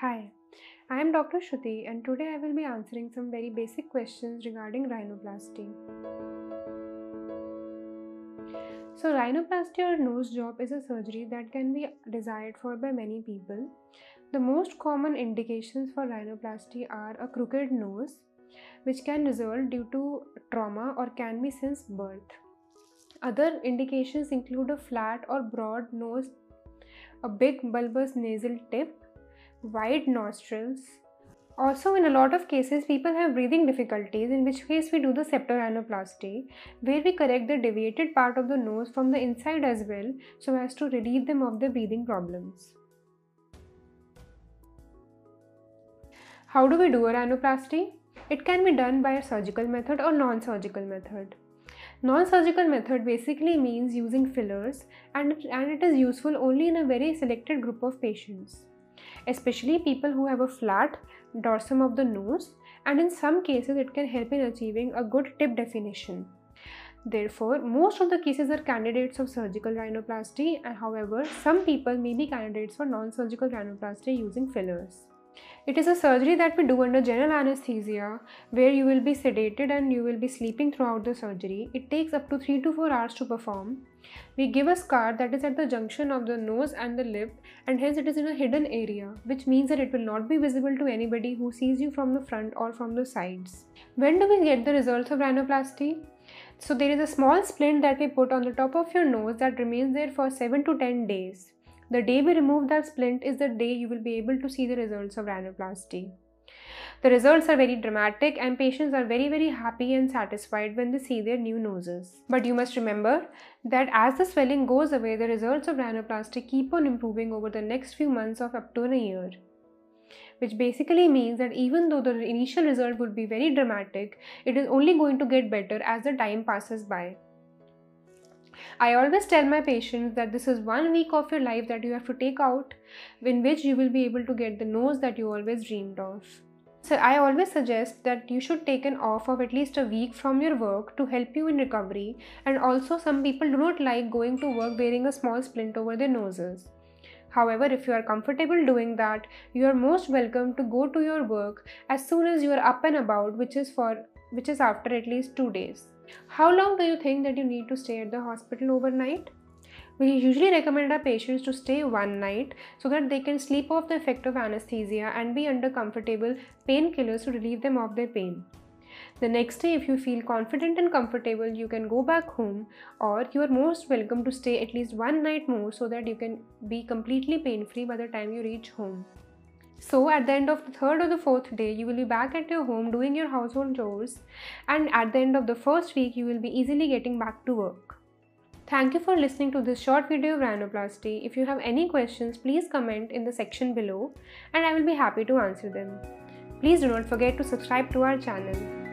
Hi, I am Dr. Shruti and today I will be answering some very basic questions regarding rhinoplasty. So, rhinoplasty or nose job is a surgery that can be desired for by many people. The most common indications for rhinoplasty are a crooked nose, which can result due to trauma or can be since birth. Other indications include a flat or broad nose, a big bulbous nasal tip, wide nostrils. Also, in a lot of cases, people have breathing difficulties, in which case we do the septorhinoplasty, where we correct the deviated part of the nose from the inside as well so as to relieve them of their breathing problems. How do we do a rhinoplasty? It can be done by a surgical method or non-surgical method. Non-surgical method basically means using fillers and, and it is useful only in a very selected group of patients especially people who have a flat dorsum of the nose and in some cases it can help in achieving a good tip definition. Therefore, most of the cases are candidates of surgical rhinoplasty and however, some people may be candidates for non-surgical rhinoplasty using fillers. It is a surgery that we do under general anesthesia where you will be sedated and you will be sleeping throughout the surgery. It takes up to 3 to 4 hours to perform. We give a scar that is at the junction of the nose and the lip and hence it is in a hidden area which means that it will not be visible to anybody who sees you from the front or from the sides. When do we get the results of rhinoplasty? So there is a small splint that we put on the top of your nose that remains there for 7 to 10 days. The day we remove that splint is the day you will be able to see the results of rhinoplasty. The results are very dramatic and patients are very very happy and satisfied when they see their new noses. But you must remember that as the swelling goes away, the results of rhinoplasty keep on improving over the next few months of up to a year. Which basically means that even though the initial result would be very dramatic, it is only going to get better as the time passes by. I always tell my patients that this is one week of your life that you have to take out in which you will be able to get the nose that you always dreamed of. So I always suggest that you should take an off of at least a week from your work to help you in recovery and also some people do not like going to work wearing a small splint over their noses. However, if you are comfortable doing that, you are most welcome to go to your work as soon as you are up and about which is for which is after at least 2 days. How long do you think that you need to stay at the hospital overnight? We usually recommend our patients to stay one night so that they can sleep off the effect of anesthesia and be under comfortable painkillers to relieve them of their pain. The next day, if you feel confident and comfortable, you can go back home or you are most welcome to stay at least one night more so that you can be completely pain free by the time you reach home. So, at the end of the third or the fourth day, you will be back at your home doing your household chores, and at the end of the first week, you will be easily getting back to work. Thank you for listening to this short video of rhinoplasty. If you have any questions, please comment in the section below and I will be happy to answer them. Please do not forget to subscribe to our channel.